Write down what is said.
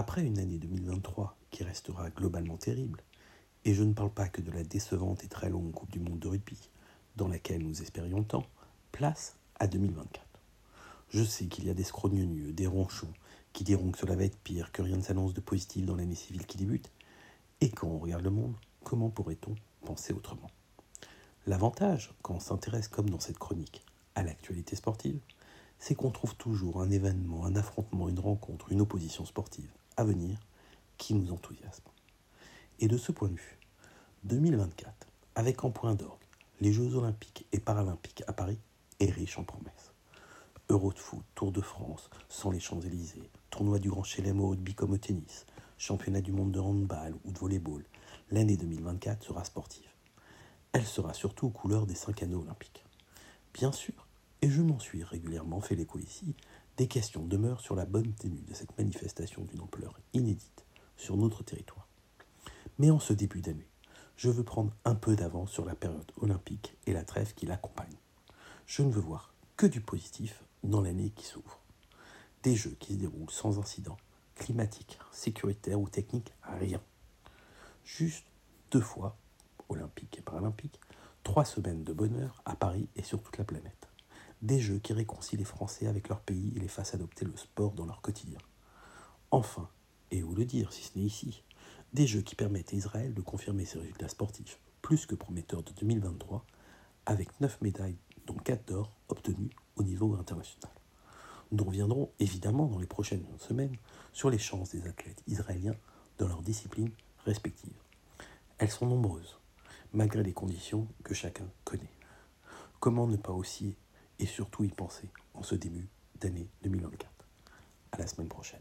Après une année 2023 qui restera globalement terrible, et je ne parle pas que de la décevante et très longue Coupe du Monde de rugby, dans laquelle nous espérions tant, place à 2024. Je sais qu'il y a des scrogneux, des ronchons, qui diront que cela va être pire, que rien ne s'annonce de positif dans l'année civile qui débute, et quand on regarde le monde, comment pourrait-on penser autrement? L'avantage, quand on s'intéresse comme dans cette chronique à l'actualité sportive, c'est qu'on trouve toujours un événement, un affrontement, une rencontre, une opposition sportive venir qui nous enthousiasme. Et de ce point de vue, 2024, avec en point d'orgue les Jeux olympiques et paralympiques à Paris, est riche en promesses. Euro de foot, Tour de France, sans les Champs-Élysées, tournoi du Grand Chelem au rugby comme au tennis, championnat du monde de handball ou de volleyball, l'année 2024 sera sportive. Elle sera surtout aux couleurs des cinq anneaux olympiques. Bien sûr, et je m'en suis régulièrement fait l'écho ici, des questions demeurent sur la bonne tenue de cette manifestation d'une ampleur inédite sur notre territoire. Mais en ce début d'année, je veux prendre un peu d'avance sur la période olympique et la trêve qui l'accompagne. Je ne veux voir que du positif dans l'année qui s'ouvre. Des jeux qui se déroulent sans incident, climatique, sécuritaire ou technique, rien. Juste deux fois, olympique et paralympique, trois semaines de bonheur à Paris et sur toute la planète. Des jeux qui réconcilient les Français avec leur pays et les fassent adopter le sport dans leur quotidien. Enfin, et où le dire si ce n'est ici, des jeux qui permettent à Israël de confirmer ses résultats sportifs plus que prometteurs de 2023, avec 9 médailles, dont 4 d'or, obtenues au niveau international. Nous reviendrons évidemment dans les prochaines semaines sur les chances des athlètes israéliens dans leurs disciplines respectives. Elles sont nombreuses, malgré les conditions que chacun connaît. Comment ne pas aussi et surtout y penser en ce début d'année 2024 À la semaine prochaine.